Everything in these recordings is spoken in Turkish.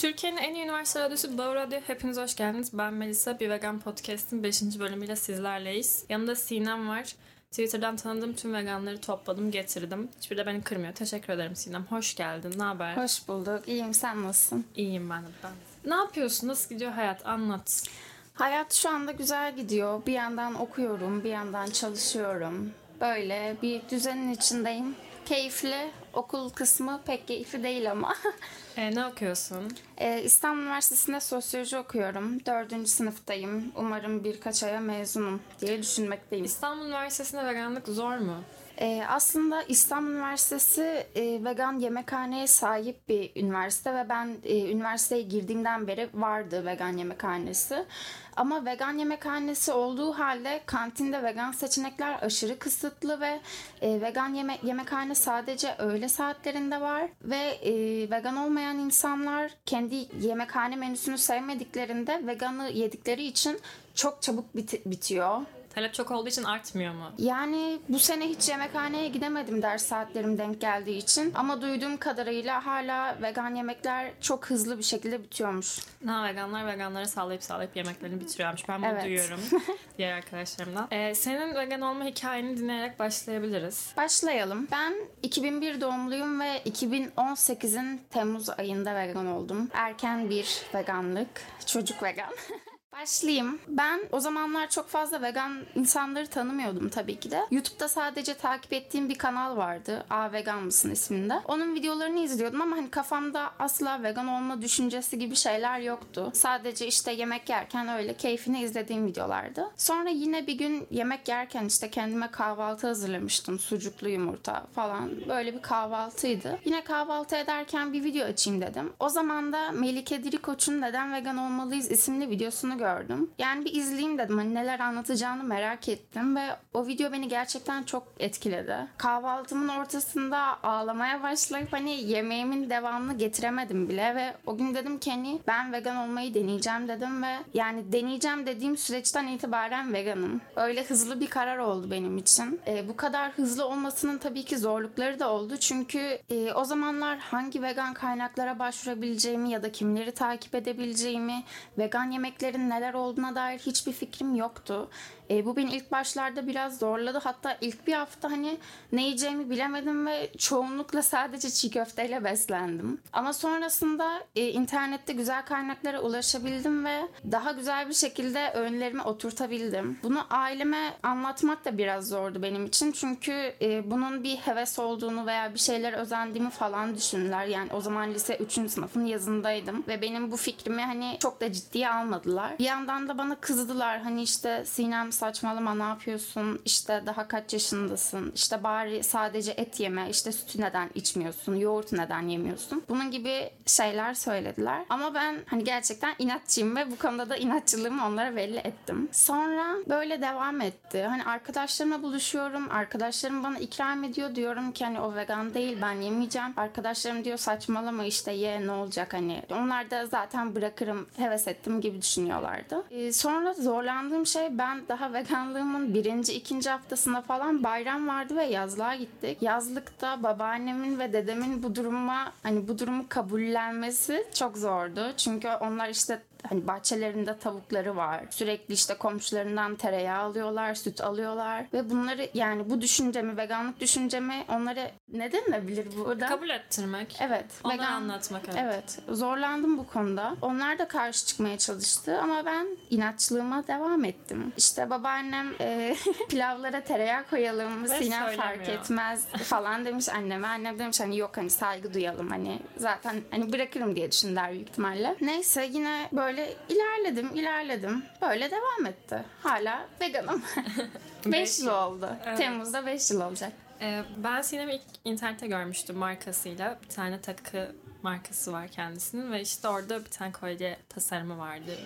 Türkiye'nin en iyi üniversite radyosu Bağ Radyo. Hepiniz hoş geldiniz. Ben Melisa. Bir Vegan Podcast'in 5. bölümüyle sizlerleyiz. Yanımda Sinem var. Twitter'dan tanıdığım tüm veganları topladım, getirdim. Hiçbiri de beni kırmıyor. Teşekkür ederim Sinem. Hoş geldin. Ne haber? Hoş bulduk. İyiyim. Sen nasılsın? İyiyim ben de. Ben. Ne yapıyorsun? Nasıl gidiyor hayat? Anlat. Hayat şu anda güzel gidiyor. Bir yandan okuyorum, bir yandan çalışıyorum. Böyle bir düzenin içindeyim. Keyifli. Okul kısmı pek keyifli değil ama. E, ne okuyorsun? Ee, İstanbul Üniversitesi'nde sosyoloji okuyorum. Dördüncü sınıftayım. Umarım birkaç aya mezunum diye düşünmekteyim. İstanbul Üniversitesi'nde veganlık zor mu? Ee, aslında İstanbul Üniversitesi e, vegan yemekhaneye sahip bir üniversite ve ben e, üniversiteye girdiğimden beri vardı vegan yemekhanesi. Ama vegan yemekhanesi olduğu halde kantinde vegan seçenekler aşırı kısıtlı ve e, vegan yeme yemekhane sadece öğle saatlerinde var ve e, vegan olmayan insanlar kendi yemekhane menüsünü sevmediklerinde veganı yedikleri için çok çabuk bit- bitiyor. Talep çok olduğu için artmıyor mu? Yani bu sene hiç yemekhaneye gidemedim ders saatlerim denk geldiği için. Ama duyduğum kadarıyla hala vegan yemekler çok hızlı bir şekilde bitiyormuş. Ha, veganlar veganları sağlayıp sağlayıp yemeklerini bitiriyormuş. Ben bunu Evet. duyuyorum diğer arkadaşlarımdan. E, senin vegan olma hikayeni dinleyerek başlayabiliriz. Başlayalım. Ben 2001 doğumluyum ve 2018'in Temmuz ayında vegan oldum. Erken bir veganlık, çocuk vegan. Başlayayım. Ben o zamanlar çok fazla vegan insanları tanımıyordum tabii ki de. YouTube'da sadece takip ettiğim bir kanal vardı. A Vegan mısın isminde. Onun videolarını izliyordum ama hani kafamda asla vegan olma düşüncesi gibi şeyler yoktu. Sadece işte yemek yerken öyle keyfini izlediğim videolardı. Sonra yine bir gün yemek yerken işte kendime kahvaltı hazırlamıştım. Sucuklu yumurta falan. Böyle bir kahvaltıydı. Yine kahvaltı ederken bir video açayım dedim. O zaman da Melike Dirikoç'un Neden Vegan Olmalıyız isimli videosunu gördüm. Yani bir izleyeyim dedim. Hani neler anlatacağını merak ettim ve o video beni gerçekten çok etkiledi. Kahvaltımın ortasında ağlamaya başlayıp hani yemeğimin devamını getiremedim bile ve o gün dedim ki hani ben vegan olmayı deneyeceğim dedim ve yani deneyeceğim dediğim süreçten itibaren veganım. Öyle hızlı bir karar oldu benim için. Ee, bu kadar hızlı olmasının tabii ki zorlukları da oldu. Çünkü e, o zamanlar hangi vegan kaynaklara başvurabileceğimi ya da kimleri takip edebileceğimi, vegan yemeklerin neler olduğuna dair hiçbir fikrim yoktu. E, bu beni ilk başlarda biraz zorladı. Hatta ilk bir hafta hani ne yiyeceğimi bilemedim ve çoğunlukla sadece çiğ köfteyle beslendim. Ama sonrasında e, internette güzel kaynaklara ulaşabildim ve daha güzel bir şekilde öğünlerimi oturtabildim. Bunu aileme anlatmak da biraz zordu benim için. Çünkü e, bunun bir heves olduğunu veya bir şeyler özendiğimi falan düşündüler. Yani o zaman lise 3. sınıfın yazındaydım ve benim bu fikrimi hani çok da ciddiye almadılar. Bir yandan da bana kızdılar. Hani işte Sinem saçmalama ne yapıyorsun? İşte daha kaç yaşındasın? İşte bari sadece et yeme. İşte sütü neden içmiyorsun? Yoğurt neden yemiyorsun? Bunun gibi şeyler söylediler. Ama ben hani gerçekten inatçıyım ve bu konuda da inatçılığımı onlara belli ettim. Sonra böyle devam etti. Hani arkadaşlarımla buluşuyorum. Arkadaşlarım bana ikram ediyor. Diyorum ki hani o vegan değil ben yemeyeceğim. Arkadaşlarım diyor saçmalama işte ye ne olacak hani. Onlar da zaten bırakırım heves ettim gibi düşünüyorlardı. Ee, sonra zorlandığım şey ben daha veganlığımın birinci, ikinci haftasında falan bayram vardı ve yazlığa gittik. Yazlıkta babaannemin ve dedemin bu duruma hani bu durumu kabullenmesi çok zordu. Çünkü onlar işte hani bahçelerinde tavukları var. Sürekli işte komşularından tereyağı alıyorlar, süt alıyorlar ve bunları yani bu düşüncemi, veganlık düşüncemi onlara ne denilebilir burada? Kabul ettirmek. Evet. Onlara anlatmak, evet. Evet. Zorlandım bu konuda. Onlar da karşı çıkmaya çalıştı ama ben inatçılığıma devam ettim. İşte babaannem e, pilavlara tereyağı koyalım, Sinem fark etmez falan demiş anneme. Annem demiş hani yok hani saygı duyalım hani zaten hani bırakırım diye düşündüler büyük ihtimalle. Neyse yine böyle ilerledim, ilerledim. Böyle devam etti. Hala veganım. 5 Beş yıl yıl. oldu. Evet. Temmuz'da 5 yıl olacak. Ee, ben Sinem'i ilk internette görmüştüm markasıyla. Bir tane takı markası var kendisinin ve işte orada bir tane kolye tasarımı vardı.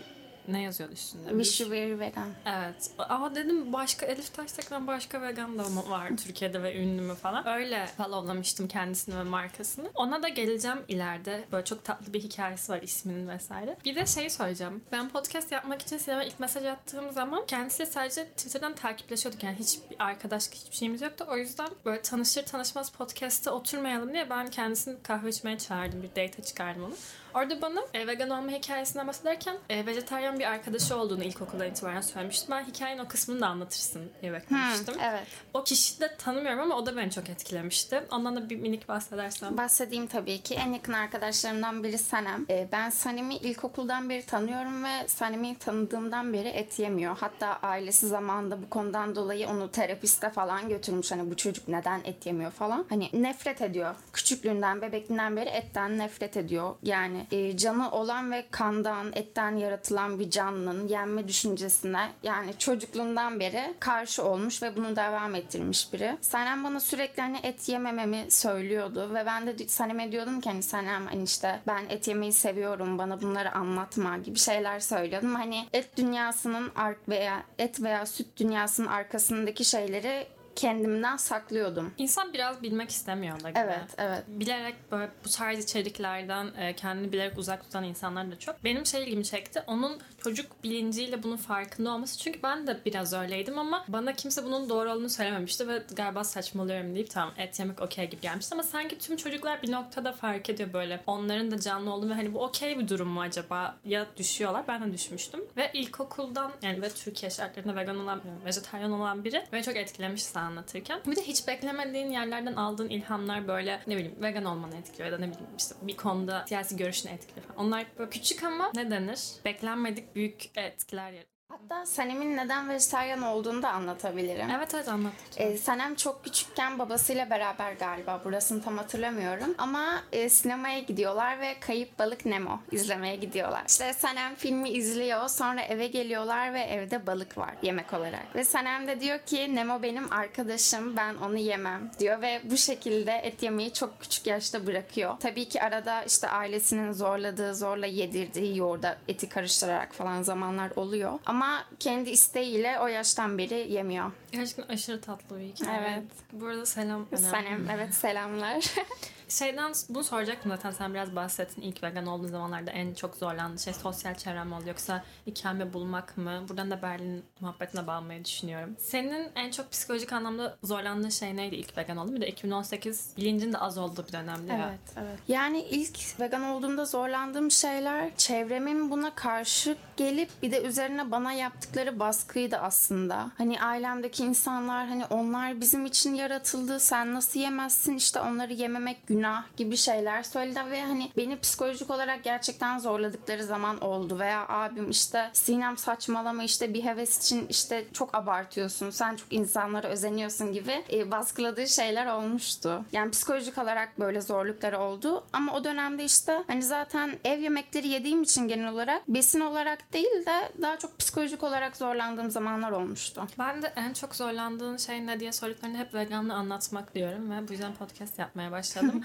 Ne yazıyordu üstünde? You were vegan. Evet. Ama dedim başka Elif Taştekin'den başka vegan da mı var Türkiye'de ve ünlü mü falan. Öyle followlamıştım kendisini ve markasını. Ona da geleceğim ileride. Böyle çok tatlı bir hikayesi var isminin vesaire. Bir de şey söyleyeceğim. Ben podcast yapmak için Sinem'e ilk mesaj attığım zaman kendisiyle sadece Twitter'dan takipleşiyorduk. Yani hiç arkadaşlık hiçbir şeyimiz yoktu. O yüzden böyle tanışır tanışmaz podcast'ta oturmayalım diye ben kendisini kahve içmeye çağırdım. Bir date çıkardım onu. Orada bana e, vegan olma hikayesinden bahsederken e, vejetaryen bir arkadaşı olduğunu ilkokuldan itibaren söylemişti. Ben hikayenin o kısmını da anlatırsın diye beklemiştim. Evet. O kişiyi de tanımıyorum ama o da beni çok etkilemişti. Ondan da bir minik bahsedersem. Bahsedeyim tabii ki. En yakın arkadaşlarımdan biri Sanem. Ee, ben Sanem'i ilkokuldan beri tanıyorum ve Sanem'i tanıdığımdan beri et yemiyor. Hatta ailesi zamanında bu konudan dolayı onu terapiste falan götürmüş. Hani bu çocuk neden et yemiyor falan. Hani nefret ediyor. Küçüklüğünden, bebekliğinden beri etten nefret ediyor. Yani e, canı olan ve kandan, etten yaratılan bir canlının yenme düşüncesine yani çocukluğundan beri karşı olmuş ve bunu devam ettirmiş biri. Sanem bana sürekli hani et yemememi söylüyordu ve ben de Sanem'e diyordum ki hani Sanem hani işte ben et yemeyi seviyorum bana bunları anlatma gibi şeyler söylüyordum. Hani et dünyasının ark veya et veya süt dünyasının arkasındaki şeyleri kendimden saklıyordum. İnsan biraz bilmek istemiyor da gibi. Evet, evet. Bilerek böyle bu tarz içeriklerden e, kendini bilerek uzak tutan insanlar da çok. Benim şey ilgimi çekti. Onun çocuk bilinciyle bunun farkında olması. Çünkü ben de biraz öyleydim ama bana kimse bunun doğru olduğunu söylememişti ve galiba saçmalıyorum deyip tamam et yemek okey gibi gelmişti ama sanki tüm çocuklar bir noktada fark ediyor böyle. Onların da canlı olduğunu ve hani bu okey bir durum mu acaba? Ya düşüyorlar. Ben de düşmüştüm. Ve ilkokuldan yani ve Türkiye şartlarında vegan olan, vejetaryen olan biri beni çok etkilemişti anlatırken. Bir de hiç beklemediğin yerlerden aldığın ilhamlar böyle ne bileyim vegan olmanı etkiliyor ya da ne bileyim işte bir konuda siyasi görüşünü etkiliyor falan. Onlar böyle küçük ama ne denir? Beklenmedik büyük etkiler yaratıyor. Hatta Sanem'in neden vejetaryen olduğunu da anlatabilirim. Evet evet anlat. Ee, Sanem çok küçükken babasıyla beraber galiba burasını tam hatırlamıyorum ama e, sinemaya gidiyorlar ve Kayıp Balık Nemo izlemeye gidiyorlar. İşte Sanem filmi izliyor sonra eve geliyorlar ve evde balık var yemek olarak. Ve Sanem de diyor ki Nemo benim arkadaşım ben onu yemem diyor ve bu şekilde et yemeyi çok küçük yaşta bırakıyor. Tabii ki arada işte ailesinin zorladığı zorla yedirdiği yoğurda eti karıştırarak falan zamanlar oluyor. Ama kendi isteğiyle o yaştan beri yemiyor. Gerçekten aşırı tatlı bir hikaye. Evet. Bu arada selam. önemli. Sanem evet selamlar. Şeyden bunu soracaktım zaten sen biraz bahsettin ilk vegan olduğun zamanlarda en çok zorlandığın şey sosyal çevrem oldu yoksa ikame bulmak mı? Buradan da Berlin muhabbetine bağlamayı düşünüyorum. Senin en çok psikolojik anlamda zorlandığın şey neydi ilk vegan oldun? Bir de 2018 bilincin de az olduğu bir dönemdi ya. Evet, evet. Yani ilk vegan olduğumda zorlandığım şeyler çevremin buna karşı gelip bir de üzerine bana yaptıkları baskıydı aslında. Hani ailemdeki insanlar hani onlar bizim için yaratıldı. Sen nasıl yemezsin? İşte onları yememek günah gibi şeyler söyledi ve hani beni psikolojik olarak gerçekten zorladıkları zaman oldu veya abim işte Sinem saçmalama işte bir heves için işte çok abartıyorsun. Sen çok insanlara özeniyorsun gibi e, baskıladığı şeyler olmuştu. Yani psikolojik olarak böyle zorlukları oldu ama o dönemde işte hani zaten ev yemekleri yediğim için genel olarak besin olarak değil de daha çok psikolojik olarak zorlandığım zamanlar olmuştu. Ben de en çok zorlandığın şey ne diye sorduklarında hep veganlığı anlatmak diyorum ve bu yüzden podcast yapmaya başladım.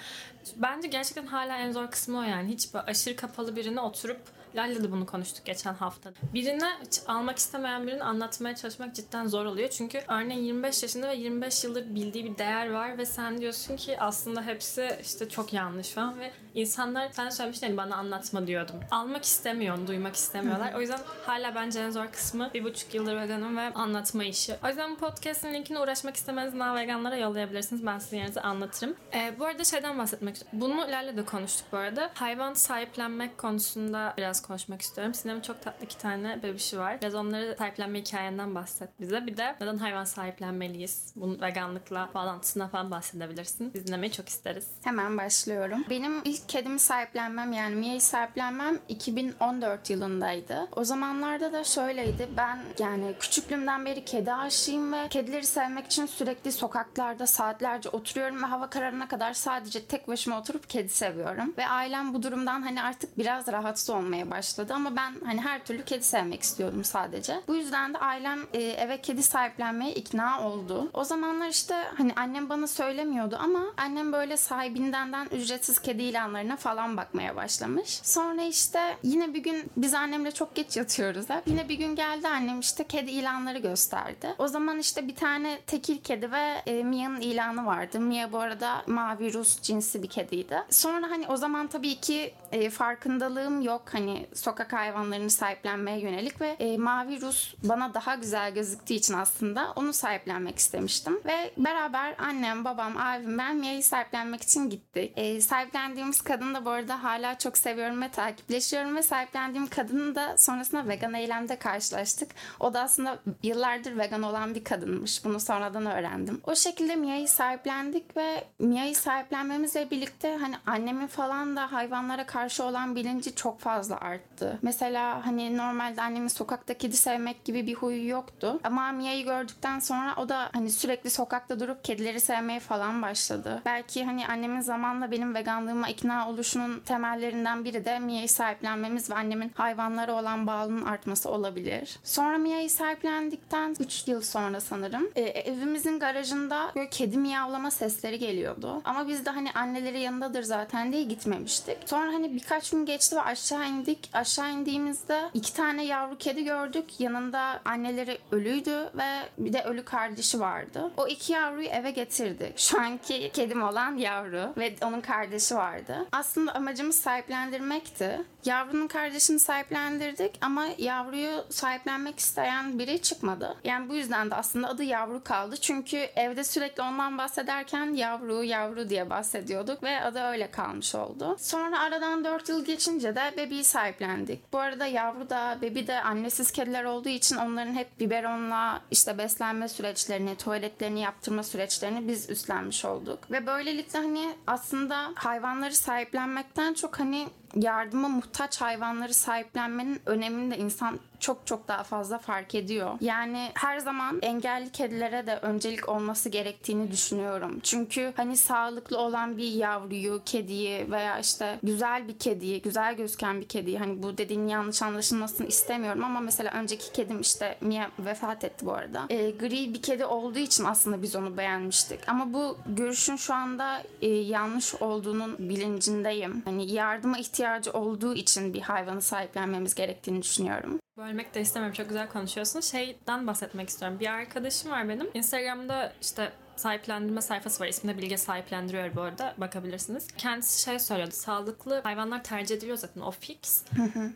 Bence gerçekten hala en zor kısmı o yani. Hiç aşırı kapalı birine oturup Lal'le de bunu konuştuk geçen hafta. Birine almak istemeyen birini anlatmaya çalışmak cidden zor oluyor. Çünkü örneğin 25 yaşında ve 25 yıldır bildiği bir değer var ve sen diyorsun ki aslında hepsi işte çok yanlış falan ve insanlar sen söylemiştin hani bana anlatma diyordum. Almak istemiyor, onu duymak istemiyorlar. O yüzden hala bence en zor kısmı bir buçuk yıldır veganım ve anlatma işi. O yüzden bu podcast'in linkine uğraşmak istemeniz daha veganlara yollayabilirsiniz. Ben sizin yerinize anlatırım. Ee, bu arada şeyden bahsetmek istiyorum. Bunu Lal'le de konuştuk bu arada. Hayvan sahiplenmek konusunda biraz konuşmak istiyorum. Sinem'in çok tatlı iki tane bebişi var. Biraz onları sahiplenme hikayenden bahset bize. Bir de neden hayvan sahiplenmeliyiz? Bunun veganlıkla bağlantısına falan bahsedebilirsin. Biz dinlemeyi çok isteriz. Hemen başlıyorum. Benim ilk kedimi sahiplenmem yani Mia'yı sahiplenmem 2014 yılındaydı. O zamanlarda da şöyleydi. Ben yani küçüklüğümden beri kedi aşığıyım ve kedileri sevmek için sürekli sokaklarda saatlerce oturuyorum ve hava kararına kadar sadece tek başıma oturup kedi seviyorum. Ve ailem bu durumdan hani artık biraz rahatsız olmaya başladı ama ben hani her türlü kedi sevmek istiyordum sadece. Bu yüzden de ailem e, eve kedi sahiplenmeye ikna oldu. O zamanlar işte hani annem bana söylemiyordu ama annem böyle sahibindenden ücretsiz kedi ilanları ilanlarına falan bakmaya başlamış. Sonra işte yine bir gün biz annemle çok geç yatıyoruz hep. Yine bir gün geldi annem işte kedi ilanları gösterdi. O zaman işte bir tane tekil kedi ve e, Mia'nın ilanı vardı. Mia bu arada mavi Rus cinsi bir kediydi. Sonra hani o zaman tabii ki e, farkındalığım yok hani sokak hayvanlarını sahiplenmeye yönelik ve e, mavi Rus bana daha güzel gözüktüğü için aslında onu sahiplenmek istemiştim. Ve beraber annem, babam, abim, ben Mia'yı sahiplenmek için gittik. E, sahiplendiğimiz kadını da bu arada hala çok seviyorum ve takipleşiyorum ve sahiplendiğim kadını da sonrasında vegan eylemde karşılaştık. O da aslında yıllardır vegan olan bir kadınmış. Bunu sonradan öğrendim. O şekilde Mia'yı sahiplendik ve Mia'yı sahiplenmemizle birlikte hani annemin falan da hayvanlara karşı olan bilinci çok fazla arttı. Mesela hani normalde annemin sokakta kedi sevmek gibi bir huyu yoktu. Ama Mia'yı gördükten sonra o da hani sürekli sokakta durup kedileri sevmeye falan başladı. Belki hani annemin zamanla benim veganlığıma ikna oluşunun temellerinden biri de Mia'yı sahiplenmemiz ve annemin hayvanlara olan bağlılığının artması olabilir. Sonra Mia'yı sahiplendikten 3 yıl sonra sanırım e, evimizin garajında böyle kedi miyavlama sesleri geliyordu. Ama biz de hani anneleri yanındadır zaten diye gitmemiştik. Sonra hani birkaç gün geçti ve aşağı indik. Aşağı indiğimizde iki tane yavru kedi gördük. Yanında anneleri ölüydü ve bir de ölü kardeşi vardı. O iki yavruyu eve getirdik. Şu anki kedim olan yavru ve onun kardeşi vardı. Aslında amacımız sahiplendirmekti. Yavrunun kardeşini sahiplendirdik ama yavruyu sahiplenmek isteyen biri çıkmadı. Yani bu yüzden de aslında adı yavru kaldı. Çünkü evde sürekli ondan bahsederken yavru yavru diye bahsediyorduk ve adı öyle kalmış oldu. Sonra aradan 4 yıl geçince de bebeği sahiplendik. Bu arada yavru da bebi de annesiz kediler olduğu için onların hep biberonla işte beslenme süreçlerini, tuvaletlerini yaptırma süreçlerini biz üstlenmiş olduk. Ve böylelikle hani aslında hayvanları sahiplenmekten çok hani yardıma muhtaç hayvanları sahiplenmenin önemini de insan çok çok daha fazla fark ediyor. Yani her zaman engelli kedilere de öncelik olması gerektiğini düşünüyorum. Çünkü hani sağlıklı olan bir yavruyu, kediyi veya işte güzel bir kediyi, güzel gözüken bir kediyi hani bu dediğin yanlış anlaşılmasını istemiyorum ama mesela önceki kedim işte Mia vefat etti bu arada. E, gri bir kedi olduğu için aslında biz onu beğenmiştik. Ama bu görüşün şu anda e, yanlış olduğunun bilincindeyim. Hani yardıma ihtiyacı olduğu için bir hayvanı sahiplenmemiz gerektiğini düşünüyorum. Bölmek de istemiyorum. Çok güzel konuşuyorsun. Şeyden bahsetmek istiyorum. Bir arkadaşım var benim. Instagram'da işte sahiplendirme sayfası var. İsminde Bilge sahiplendiriyor bu arada. Bakabilirsiniz. Kendisi şey söylüyordu. Sağlıklı hayvanlar tercih ediliyor zaten. O fix.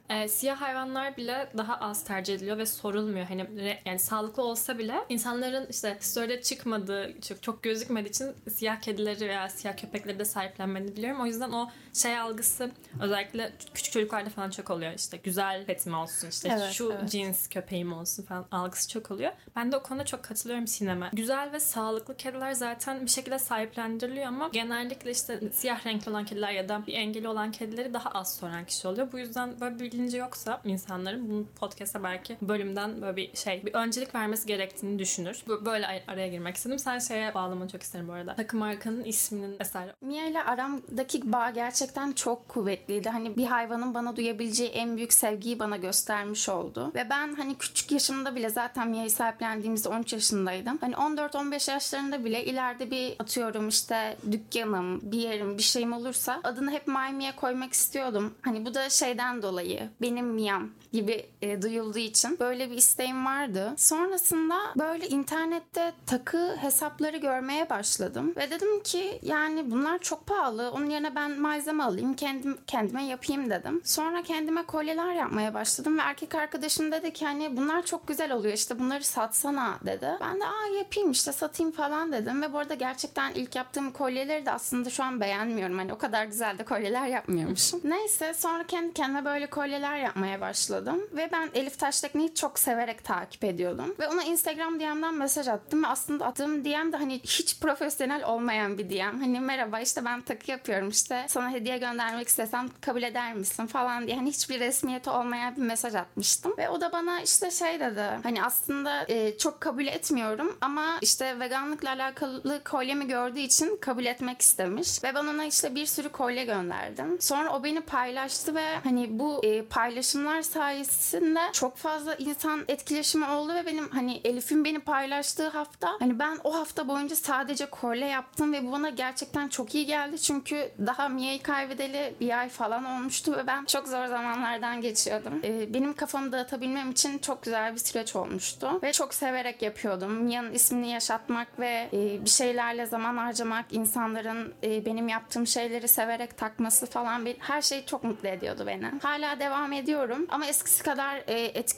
Ee, siyah hayvanlar bile daha az tercih ediliyor ve sorulmuyor. Hani re- yani sağlıklı olsa bile insanların işte story'de çıkmadığı, çok, çok gözükmediği için siyah kedileri veya siyah köpekleri de sahiplenmediğini biliyorum. O yüzden o şey algısı özellikle küçük çocuklarda falan çok oluyor. İşte güzel petim olsun, işte Evet, şu evet. cins köpeğim olsun falan algısı çok oluyor. Ben de o konuda çok katılıyorum sineme. Güzel ve sağlıklı kediler zaten bir şekilde sahiplendiriliyor ama genellikle işte siyah renkli olan kediler ya da bir engeli olan kedileri daha az soran kişi oluyor. Bu yüzden böyle bilinci yoksa insanların bunu podcast'a belki bölümden böyle bir şey bir öncelik vermesi gerektiğini düşünür. Böyle ar- araya girmek istedim. Sen şeye bağlamanı çok isterim bu arada. Takım markanın isminin eser. Mia ile aramdaki bağ gerçekten çok kuvvetliydi. Hani bir hayvanın bana duyabileceği en büyük sevgiyi bana göstermiş oldu. Ve ben hani küçük yaşımda bile zaten Mia'yı sahiplendiğimizde 13 yaşındaydım. Hani 14-15 yaşlarında bile ileride bir atıyorum işte dükkanım, bir yerim, bir şeyim olursa adını hep My Mia koymak istiyordum. Hani bu da şeyden dolayı benim Mia'm gibi e, duyulduğu için böyle bir isteğim vardı. Sonrasında böyle internette takı hesapları görmeye başladım ve dedim ki yani bunlar çok pahalı. Onun yerine ben malzeme alayım, kendim kendime yapayım dedim. Sonra kendime kolyeler yapmaya başladım ve erkek arkadaşım dedi ki hani bunlar çok güzel oluyor işte bunları satsana dedi. Ben de aa yapayım işte satayım falan dedim ve bu arada gerçekten ilk yaptığım kolyeleri de aslında şu an beğenmiyorum. Hani o kadar güzel de kolyeler yapmıyormuşum. Neyse sonra kendi kendime böyle kolyeler yapmaya başladım ve ben Elif Taştekni'yi çok severek takip ediyordum. Ve ona Instagram DM'den mesaj attım ve aslında attığım DM de hani hiç profesyonel olmayan bir DM. Hani merhaba işte ben takı yapıyorum işte sana hediye göndermek istesem kabul eder misin falan diye hani hiçbir resmiyeti olmayan bir mesaj atmıştım. Ve o da bana işte şey dedi hani aslında e, çok kabul etmiyorum ama işte veganlıkla alakalı kolyemi gördüğü için kabul etmek istemiş. Ve ben ona işte bir sürü kolye gönderdim. Sonra o beni paylaştı ve hani bu e, paylaşımlar sayesinde çok fazla insan etkileşimi oldu ve benim hani Elif'in beni paylaştığı hafta hani ben o hafta boyunca sadece kolye yaptım ve bu bana gerçekten çok iyi geldi. Çünkü daha Mia'yı kaybedeli bir ay falan olmuştu ve ben çok zor zamanlardan geçiyordum. E, benim kafamı dağıtabilmem için çok güzel bir süreç olmuştu ve çok severek yapıyordum. Mia'nın ismini yaşatmak ve e, bir şeylerle zaman harcamak, insanların e, benim yaptığım şeyleri severek takması falan bir, her şey çok mutlu ediyordu beni. Hala devam ediyorum ama eskisi kadar e,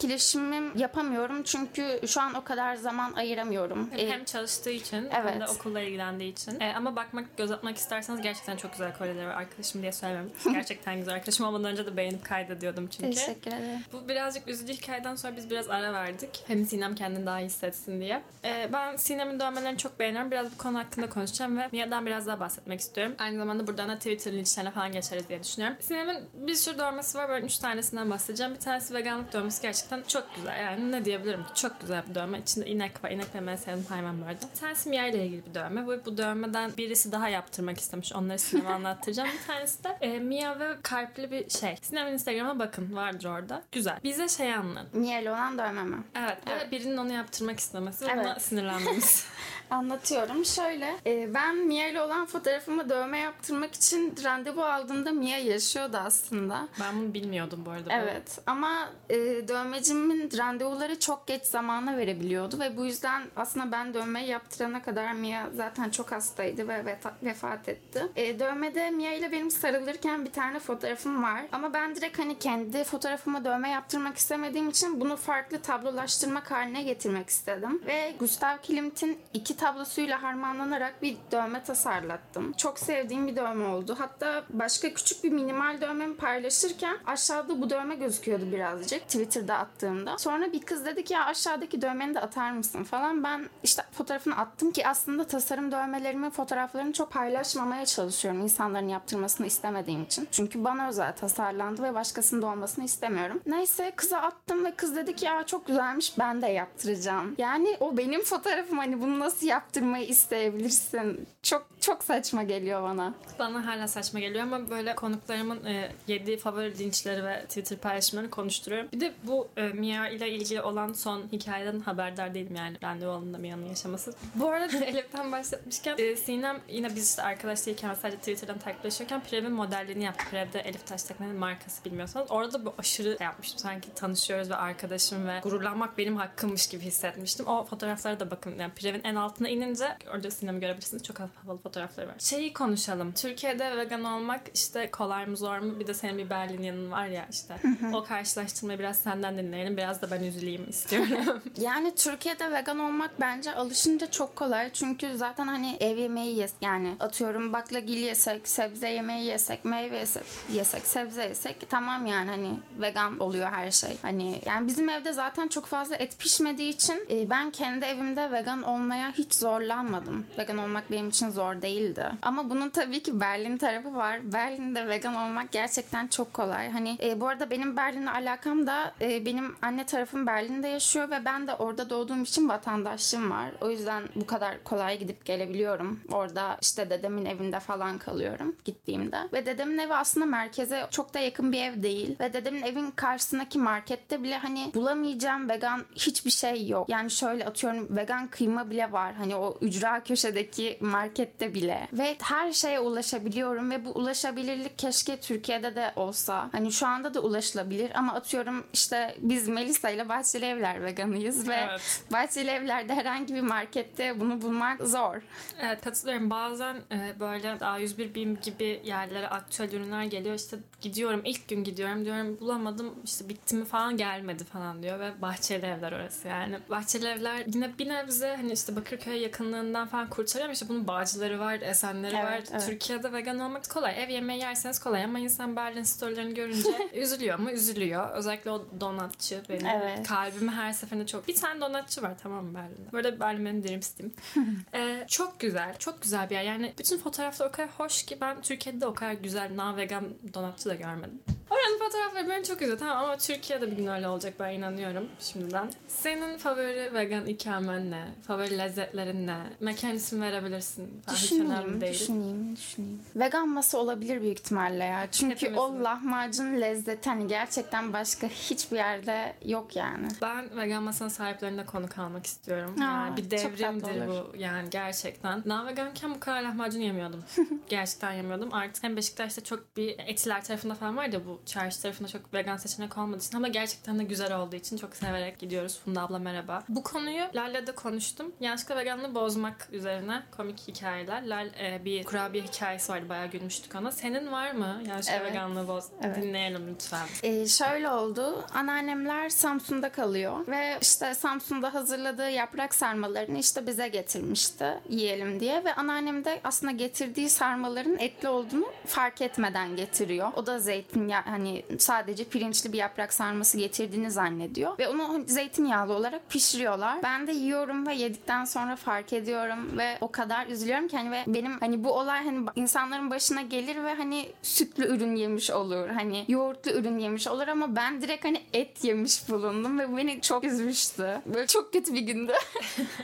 etkileşimim yapamıyorum çünkü şu an o kadar zaman ayıramıyorum. E, Hem çalıştığı için hem de Evet. okulla ilgilendiği için. E, ama bakmak, göz atmak isterseniz gerçekten çok güzel kolyeleri var. Arkadaşım diye söylemem. Gerçekten güzel. Arkadaşım olmadan önce de beğenip kaydediyordum çünkü. teşekkür ederim. Bu birazcık üzücü hikayeden sonra biz biraz ara verdik. Hem Sinem kendini daha iyi hissetsin diye. Ee, ben Sinem'in dövmelerini çok beğeniyorum. Biraz bu konu hakkında konuşacağım ve Mia'dan biraz daha bahsetmek istiyorum. Aynı zamanda buradan da Twitter linçlerine falan geçeriz diye düşünüyorum. Sinem'in bir sürü dövmesi var. Böyle üç tanesinden bahsedeceğim. Bir tanesi veganlık dövmesi gerçekten çok güzel. Yani ne diyebilirim ki? Çok güzel bir dövme. İçinde inek var. İnek benim en sevdiğim hayvan bu arada. Bir tanesi Mia ile ilgili bir dövme. Bu, bu dövmeden birisi daha yaptırmak istemiş. Onları Sinem'e anlattıracağım. Bir tanesi de e, Mia ve kalpli bir şey. Sinem'in Instagram'a bakın. Vardır orada. Güzel. Bize şey anlat. Miel olan dövme mi? Evet, ve birinin onu yaptırmak istemesi ve Evet. buna sinirlenmemiz. Anlatıyorum. Şöyle, e, ben Mia ile olan fotoğrafımı dövme yaptırmak için randevu aldığımda Mia yaşıyordu aslında. ben bunu bilmiyordum bu arada. Evet ama e, dövmecimin randevuları çok geç zamana verebiliyordu ve bu yüzden aslında ben dövmeyi yaptırana kadar Mia zaten çok hastaydı ve vefat etti. E, dövmede Mia ile benim sarılırken bir tane fotoğrafım var ama ben direkt hani kendi fotoğrafıma dövme yaptırmak istemediğim için bunu farklı tablolaştırmak haline getirmek istedim ve Gustav Klimt'in iki tablosuyla harmanlanarak bir dövme tasarlattım. Çok sevdiğim bir dövme oldu. Hatta başka küçük bir minimal dövmemi paylaşırken aşağıda bu dövme gözüküyordu birazcık Twitter'da attığımda. Sonra bir kız dedi ki ya aşağıdaki dövmeni de atar mısın falan. Ben işte fotoğrafını attım ki aslında tasarım dövmelerimin fotoğraflarını çok paylaşmamaya çalışıyorum insanların yaptırmasını istemediğim için. Çünkü bana özel tasarlandı ve başkasının da olmasını istemiyorum. Neyse kıza attım ve kız dedi ki ya çok güzelmiş ben de yaptıracağım. Yani o benim fotoğrafım hani bunu nasıl yaptırmayı isteyebilirsin? Çok çok saçma geliyor bana. Bana hala saçma geliyor ama böyle konuklarımın e, yediği favori linçleri ve Twitter paylaşımlarını konuşturuyorum. Bir de bu e, Mia ile ilgili olan son hikayeden haberdar değilim yani randevu alanında Mia'nın yaşaması. Bu arada Elif'ten bahsetmişken e, Sinem yine biz işte arkadaş değilken sadece Twitter'dan takipleşiyorken Prev'in modelliğini yaptı. Prev'de Elif Taştekmen'in markası bilmiyorsanız. Orada bu aşırı şey yapmıştım. Sanki tanışıyoruz ve arkadaşım ve gururlanmak benim hakkımmış gibi hissetmiştim. O fotoğraflara da bakın. Yani Prev'in en altına inince orada Sinem'i görebilirsiniz. Çok havalı fotoğrafları var. Şeyi konuşalım. Türkiye'de vegan olmak işte kolay mı zor mu? Bir de senin bir Berlin yanın var ya işte. o karşılaştırmayı biraz senden dinleyelim. Biraz da ben üzüleyim istiyorum. Yani Türkiye'de vegan olmak bence alışınca çok kolay. Çünkü zaten hani ev yemeği yes yani atıyorum baklagil yesek, sebze yemeği yesek, meyve yesek, yesek, sebze yesek tamam yani hani vegan oluyor her şey. Hani yani bizim evde zaten çok fazla et pişmediği için e, ben kendi evimde vegan olmaya hiç zorlanmadım. Vegan olmak benim için zor değildi. Ama bunun tabii ki Berlin tarafı var. Berlin'de vegan olmak gerçekten çok kolay. Hani e, bu arada benim Berlin'le alakam da e, benim anne tarafım Berlin'de yaşıyor ve ben de orada doğduğum için vatandaşlığım var. O yüzden bu kadar kolay gidip gelebiliyorum. Orada işte dedemin evinde falan kalıyorum gittiğimde. Ve dedemin evi aslında merkeze çok da yakın bir ev değil. Ve dedemin evin karşısındaki markette bile hani bulamayacağım vegan hiçbir şey yok. Yani şöyle atıyorum vegan kıyma bile var. Hani o ücra köşedeki markette bile. Ve her şeye ulaşabiliyorum ve bu ulaşabilirlik keşke Türkiye'de de olsa. Hani şu anda da ulaşılabilir ama atıyorum işte biz Melisa ile Bahçeli Evler veganıyız ve Evet. Bahçeli Evler'de herhangi bir markette bunu bulmak zor. Evet katılıyorum. Bazen e, böyle A101 BİM gibi yerlere aktüel ürünler geliyor. İşte gidiyorum ilk gün gidiyorum diyorum bulamadım işte bitti mi falan gelmedi falan diyor ve bahçeli evler orası yani. Bahçeli evler yine bir nebze hani işte Bakırköy yakınlığından falan kurtarıyor ama işte bunun bağcıları var, esenleri Evet, var. evet. Türkiye'de vegan olmak kolay. Ev yemeği yerseniz kolay ama insan Berlin storylerini görünce üzülüyor mu? Üzülüyor. Özellikle o donatçı benim Evet. kalbimi her seferinde çok... Bir tane donatçı var tamam mı Berlin'de? Böyle Berlin benim dream city'm. Ee, çok güzel. Çok güzel bir yer. Yani bütün fotoğraflar o kadar hoş ki ben Türkiye'de o kadar güzel na vegan donatçı da görmedim. Oranın fotoğrafları beni çok üzüyor. Tamam ama Türkiye'de bir gün öyle olacak ben inanıyorum şimdiden. Senin favori vegan ikamen ne? Favori lezzetlerin ne? Mekan isim verebilirsin. Ben önemli Düşüneyim, değil. düşüneyim, düşüneyim. Vegan masa olabilir büyük ihtimalle ya. Çünkü Hepimizin. o lahmacun lezzeti hani gerçekten başka hiçbir yerde yok yani. Ben vegan masanın sahiplerine konuk almak istiyorum. Aa, yani bir devrimdir bu yani gerçekten. Ben veganken bu kadar lahmacun yemiyordum. gerçekten yemiyordum. Artık hem Beşiktaş'ta çok bir etiler tarafında falan var da bu çarşı tarafında çok vegan seçenek olmadığı için ama gerçekten de güzel olduğu için çok severek gidiyoruz. Funda abla merhaba. Bu konuyu Lal'le de konuştum. Yanlışlıkla veganlığı bozmak üzerine komik hikayeler. Lal e, bir kurabiye hikayesi vardı bayağı gülmüştük ona. Senin var mı? Yanlışlıkla Evet. veganlığı boz. Evet. Dinleyelim lütfen. Ee, şöyle oldu. Anneannemler Samsun'da kalıyor ve işte Samsun'da hazırladığı yaprak sarmalarını işte bize getirmişti yiyelim diye ve anneannem de aslında getirdiği sarmaların etli olduğunu fark etmeden getiriyor. O da zeytinyağı hani sadece pirinçli bir yaprak sarması getirdiğini zannediyor ve onu zeytinyağlı olarak pişiriyorlar. Ben de yiyorum ve yedikten sonra fark ediyorum ve o kadar üzülüyorum ki hani ve benim hani bu olay hani insanların başına gelir ve hani sütlü ürün yemiş olur. Hani yoğurtlu ürün yemiş olur ama ben direkt hani et yemiş bulundum ve beni çok üzmüştü. Böyle çok kötü bir gündü.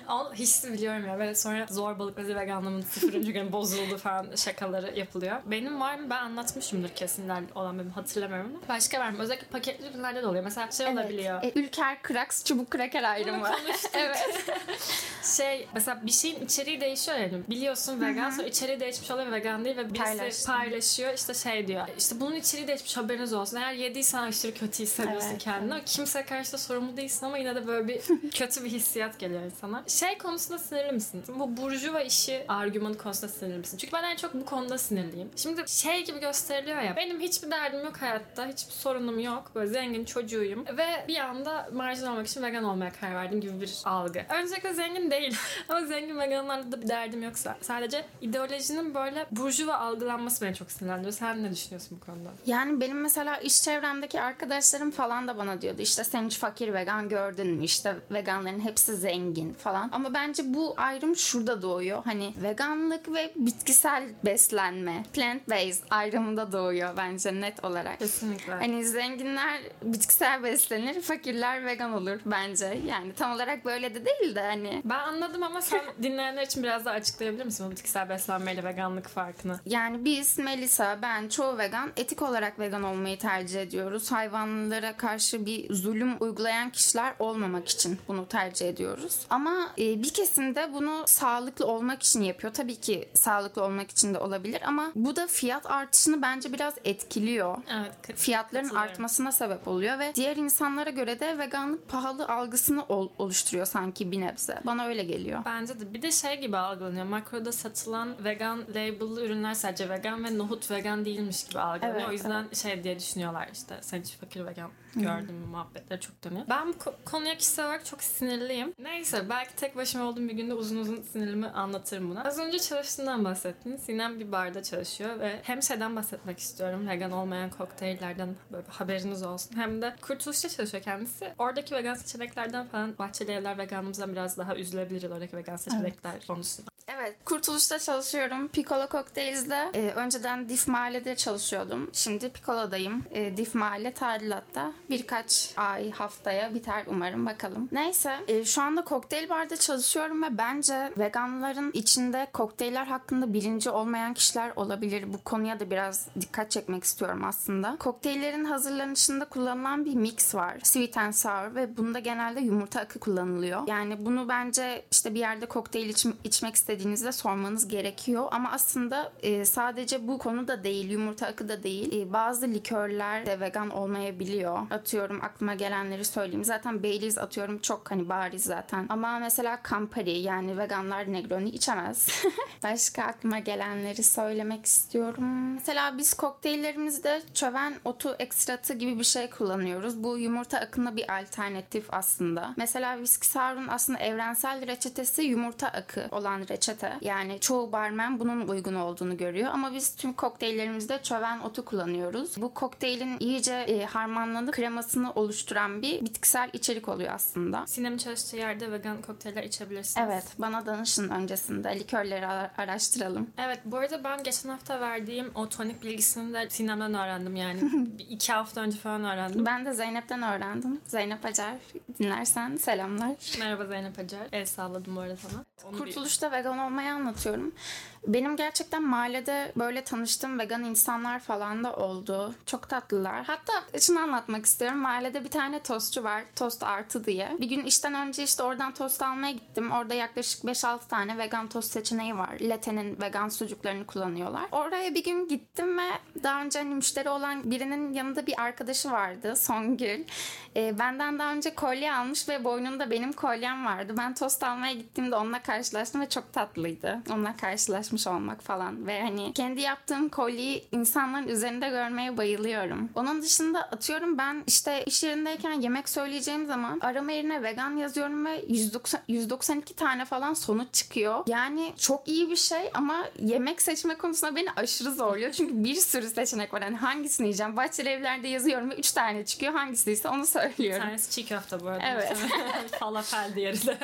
O hissi biliyorum ya. Böyle sonra zorbalıkla veganlığımın sıfırıncı gün bozuldu falan şakaları yapılıyor. Benim var mı? Ben anlatmışımdır kesinler olan benim hatırlamıyorum. Başka var mı? Özellikle paketli ürünlerde de oluyor. Mesela şey olabiliyor. E, Ülker Kraks çubuk kraker ayrımı. evet. Şey mesela bir şeyin içeriği değişiyor yani. Biliyorsun vegan sonra içeriği değişmiş oluyor ve vegan değil ve birisi Paylaştım. paylaşıyor işte şey diyor. İşte bunun içeriği değişmiş haberiniz olsun. Eğer yediysen aşırı kötü hissediyorsun Evet. kendini. Kimse karşı da sorumlu değilsin ama yine de böyle bir kötü bir hissiyat geliyor insana. Şey konusunda sinirli misin? Bu burjuva işi argümanı konusunda sinirli misin? Çünkü ben en çok bu konuda sinirliyim. Şimdi şey gibi gösteriliyor ya. Benim hiçbir derdim yok hayatta. Hiçbir sorunum yok. Böyle zengin çocuğuyum. Ve bir anda marjin olmak için vegan olmaya karar verdim gibi bir algı. Öncelikle zengin değil. Ama zengin veganlarla da bir derdim yoksa. Sadece ideolojinin böyle burjuva algılanması beni çok sinirlendiriyor. Sen ne düşünüyorsun bu konuda? Yani benim mesela iş çevremdeki arkadaşlarım falan da bana diyordu işte sen hiç fakir vegan gördün mü işte veganların hepsi zengin falan. Ama bence bu ayrım şurada doğuyor. Hani veganlık ve bitkisel beslenme plant based ayrımında doğuyor bence net olarak. Kesinlikle. Hani zenginler bitkisel beslenir, fakirler vegan olur bence. Yani tam olarak böyle de değil de hani Ben anladım ama sen dinleyenler için biraz daha açıklayabilir misin bu bitkisel beslenmeyle veganlık farkını? Yani biz Melisa, ben, çoğu vegan etik olarak vegan olmayı tercih ediyoruz. Hayvanlara karşı bir zulüm uygulayan kişiler olmamak için bunu tercih ediyoruz. Ama e, bir kesim de bunu sağlıklı olmak için yapıyor. Tabii ki sağlıklı olmak için de olabilir ama bu da fiyat artışını bence biraz etkiliyor. Evet. Fiyatların artmasına sebep oluyor ve diğer insanlara göre de veganlık pahalı algısını ol- oluşturuyor sanki bir nebze. Bana öyle geliyor. Bence de bir de şey gibi algılanıyor. Makroda satılan vegan label'lı ürünler sadece vegan ve nohut vegan değilmiş gibi algılanıyor. Evet, o yüzden şey diye düşünüyorlar işte sen hiç fakir vegan gördün mü muhabbetleri çok dönüyor. Ben bu ko- konuya kişisel olarak çok sinirliyim. Neyse belki tek başıma olduğum bir günde uzun uzun sinirimi anlatırım buna. Az önce çalıştığından bahsettin. Sinem bir barda çalışıyor ve hem şeyden bahsetmek istiyorum. Vegan olmayan kokteyllerden böyle haberiniz olsun. Hem de Kurtuluş'ta çalışıyor kendisi. Oradaki vegan seçeneklerden falan Bahçeli Evler veganımızdan biraz daha üzülebiliriz oradaki vegan seçenekler konusunda. Evet, Kurtuluş'ta çalışıyorum. Piccolo Cocktails'de. Ee, önceden Dif Mahalle'de çalışıyordum. Şimdi Piccolo'dayım. Ee, Dif Mahalle tadilatta. Birkaç ay, haftaya biter umarım bakalım. Neyse, e, şu anda kokteyl barda çalışıyorum ve bence veganların içinde kokteyller hakkında bilinci olmayan kişiler olabilir. Bu konuya da biraz dikkat çekmek istiyorum aslında. Kokteyllerin hazırlanışında kullanılan bir mix var. Sweet and sour ve bunda genelde yumurta akı kullanılıyor. Yani bunu bence işte bir yerde kokteyl iç- içmek istediğinizde sormanız gerekiyor. Ama aslında e, sadece bu konu da değil, yumurta akı da değil. E, bazı likörler de vegan olmayabiliyor. Atıyorum aklıma gelenleri söyleyeyim. Zaten Baileys atıyorum çok hani bariz zaten. Ama mesela Campari yani veganlar Negroni içemez. Başka aklıma gelenleri söylemek istiyorum. Mesela biz kokteyllerimizde çöven otu ekstratı gibi bir şey kullanıyoruz. Bu yumurta akına bir alternatif aslında. Mesela Whisky Sour'un aslında evrensel reçetesi yumurta akı olan reçete reçete. Yani çoğu barmen bunun uygun olduğunu görüyor ama biz tüm kokteyllerimizde çöven otu kullanıyoruz. Bu kokteylin iyice e, harmanlanıp kremasını oluşturan bir bitkisel içerik oluyor aslında. Sinem'in çalıştığı yerde vegan kokteyller içebilirsiniz. Evet, bana danışın öncesinde. Likörleri ara- araştıralım. Evet bu arada ben geçen hafta verdiğim o tonik bilgisini de Sinem'den öğrendim yani. Bir iki hafta önce falan öğrendim. Ben de Zeynep'ten öğrendim. Zeynep Acar dinlersen selamlar. Merhaba Zeynep Acar. El salladım bu arada sana. Onu bir- Kurtuluşta vegan olmayı anlatıyorum. Benim gerçekten mahallede böyle tanıştığım vegan insanlar falan da oldu. Çok tatlılar. Hatta şunu anlatmak istiyorum. Mahallede bir tane tostçu var. Tost Artı diye. Bir gün işten önce işte oradan tost almaya gittim. Orada yaklaşık 5-6 tane vegan tost seçeneği var. Late'nin vegan sucuklarını kullanıyorlar. Oraya bir gün gittim ve daha önce hani müşteri olan birinin yanında bir arkadaşı vardı. Songül. Ee, benden daha önce kolye almış ve boynunda benim kolyem vardı. Ben tost almaya gittiğimde onunla karşılaştım ve çok tatlıydı. Onunla karşılaşmış olmak falan. Ve hani kendi yaptığım kolyeyi insanların üzerinde görmeye bayılıyorum. Onun dışında atıyorum ben işte iş yerindeyken yemek söyleyeceğim zaman arama yerine vegan yazıyorum ve 190, 192 tane falan sonuç çıkıyor. Yani çok iyi bir şey ama yemek seçme konusunda beni aşırı zorluyor. Çünkü bir sürü seçenek var. Hani hangisini yiyeceğim? Bahçeli evlerde yazıyorum ve 3 tane çıkıyor. Hangisiyse onu Bir söylüyorum. tanesi çiğ köfte bu arada. Evet. Falafel diğeri de.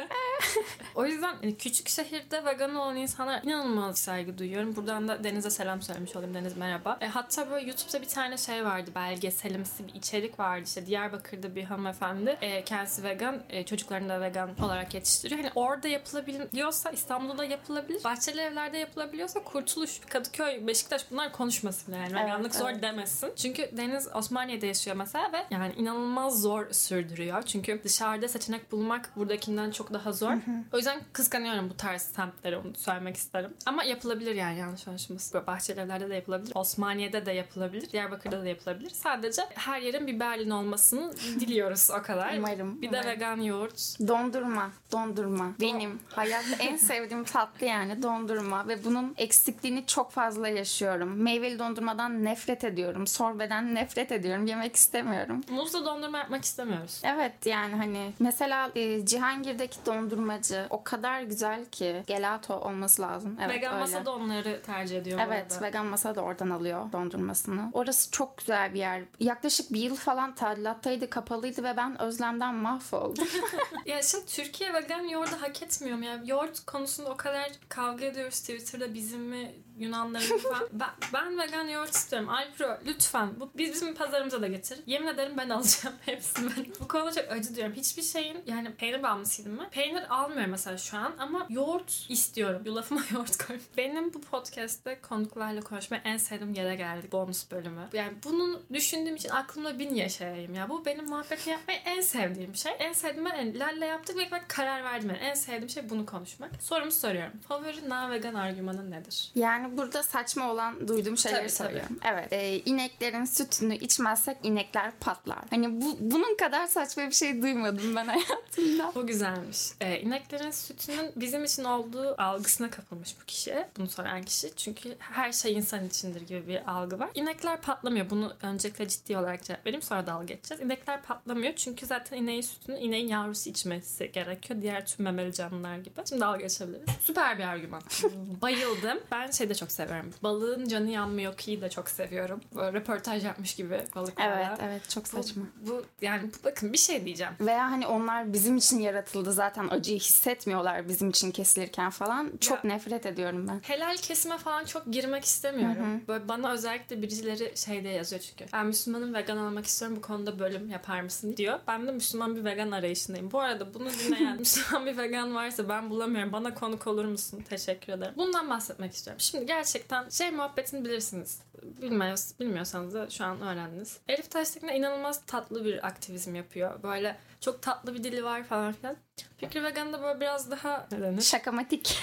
o yüzden hani küçük şehirde vegan olan insanlar inanılmaz saygı duyuyorum. Buradan da Deniz'e selam söylemiş olayım. Deniz merhaba. E, hatta böyle YouTube'da bir tane şey vardı. Belgeselimsi bir içerik vardı. İşte Diyarbakır'da bir hanımefendi. E, kendisi vegan. E, çocuklarını da vegan olarak yetiştiriyor. Hani orada yapılabiliyorsa İstanbul'da yapılabilir. Bahçeli evlerde yapılabiliyorsa Kurtuluş, Kadıköy, Beşiktaş bunlar konuşmasın yani. Veganlık zor evet. demesin. Çünkü Deniz Osmaniye'de yaşıyor mesela ve yani inanılmaz zor sürdürüyor. Çünkü dışarıda seçenek bulmak buradakinden çok daha zor. O yüzden kıskanıyorum bu tarz semtleri onu söylemek isterim. Ama yapılabilir yani yanlış anlaşılmasın. Böyle Bahçelievler'de de yapılabilir. Osmaniye'de de yapılabilir. Diyarbakır'da da yapılabilir. Sadece her yerin bir Berlin olmasını diliyoruz o kadar. Umarım, Bir de umarım. vegan yoğurt. Dondurma, dondurma. Benim hayatta en sevdiğim tatlı yani dondurma ve bunun eksikliğini çok fazla yaşıyorum. Meyveli dondurmadan nefret ediyorum. Sorbeden nefret ediyorum. Yemek istemiyorum. Muzla dondurma yapmak istemiyoruz. Evet yani hani mesela e, Cihangir'deki dondurmacı o kadar güzel ki gelato olması lazım. Evet vegan öyle. masa da onları tercih ediyor Evet vegan masa da oradan alıyor dondurmasını. Orası çok güzel bir yer. Yaklaşık bir yıl falan tadilattaydı kapalıydı ve ben özlemden mahvoldum. Ya şimdi Türkiye vegan yoğurdu hak etmiyor mu ya? Yoğurt konusunda o kadar kavga ediyoruz Twitter'da bizim mi Yunanların mı falan. ben, ben vegan yoğurt istiyorum. Alpro lütfen bu biz- bizim pazarımıza da getir. Yemin ederim ben alacağım hepsini. Ben bu konuda çok acı diyorum. Hiçbir şeyin yani peynir bağımlısıydım ben. Peynir almıyorum mesela şu an ama yoğurt istiyorum. Yulafıma yoğurt koy. Benim bu podcast'te konuklarla konuşmaya en sevdiğim yere geldik. Bonus bölümü. Yani bunu düşündüğüm için aklımda bin yaşayayım ya. Bu benim muhabbeti yapmayı en sevdiğim şey. En sevdiğim ben yani Lale yaptık ve ben karar verdim. Yani en sevdiğim şey bunu konuşmak. Sorumu soruyorum. Favori na vegan argümanın nedir? Yani burada saçma olan duyduğum şeyleri Tabii, tabii. söylüyorum. Evet. e, ineklerin sütünü içmezsek inekler patlar. Hani bu bunun kadar saçma bir şey duymadım ben hayatımda. Bu güzelmiş. Ee, ineklerin sütünün bizim için olduğu algısına kapılmış bu kişi. Bunu soran kişi. Çünkü her şey insan içindir gibi bir algı var. İnekler patlamıyor. Bunu öncelikle ciddi olarak cevap vereyim. Sonra dalga geçeceğiz. İnekler patlamıyor. Çünkü zaten ineğin sütünü ineğin yavrusu içmesi gerekiyor. Diğer tüm memeli canlılar gibi. Şimdi dalga geçebiliriz. Süper bir argüman. Bayıldım. Ben şey de çok seviyorum. Balığın canı yanmıyor ki de çok seviyorum. Böyle röportaj yapmış gibi balıklarla. Evet evet çok saçma. bu yani bu- bakın bir şey diyeceğim. Veya hani onlar bizim için yaratıldı zaten acıyı hissetmiyorlar bizim için kesilirken falan. Çok nefret ediyorum ben. Helal kesime falan çok girmek istemiyorum. Böyle bana özellikle birileri şey diye yazıyor çünkü. Ben Müslümanım vegan olmak istiyorum bu konuda bölüm yapar mısın diyor. Ben de Müslüman bir vegan arayışındayım. Bu arada bunu dinleyen Müslüman bir vegan varsa ben bulamıyorum. Bana konuk olur musun? Teşekkür ederim. Bundan bahsetmek istiyorum. Şimdi gerçekten şey muhabbetini bilirsiniz. Bilmiyoruz, bilmiyorsanız da şu an öğrendiniz. Elif Taştekin inanılmaz tatlı bir aktivizm yapıyor. Böyle çok tatlı bir dili var falan filan. Fikri Vegan da böyle biraz daha ne denir? Şakamatik.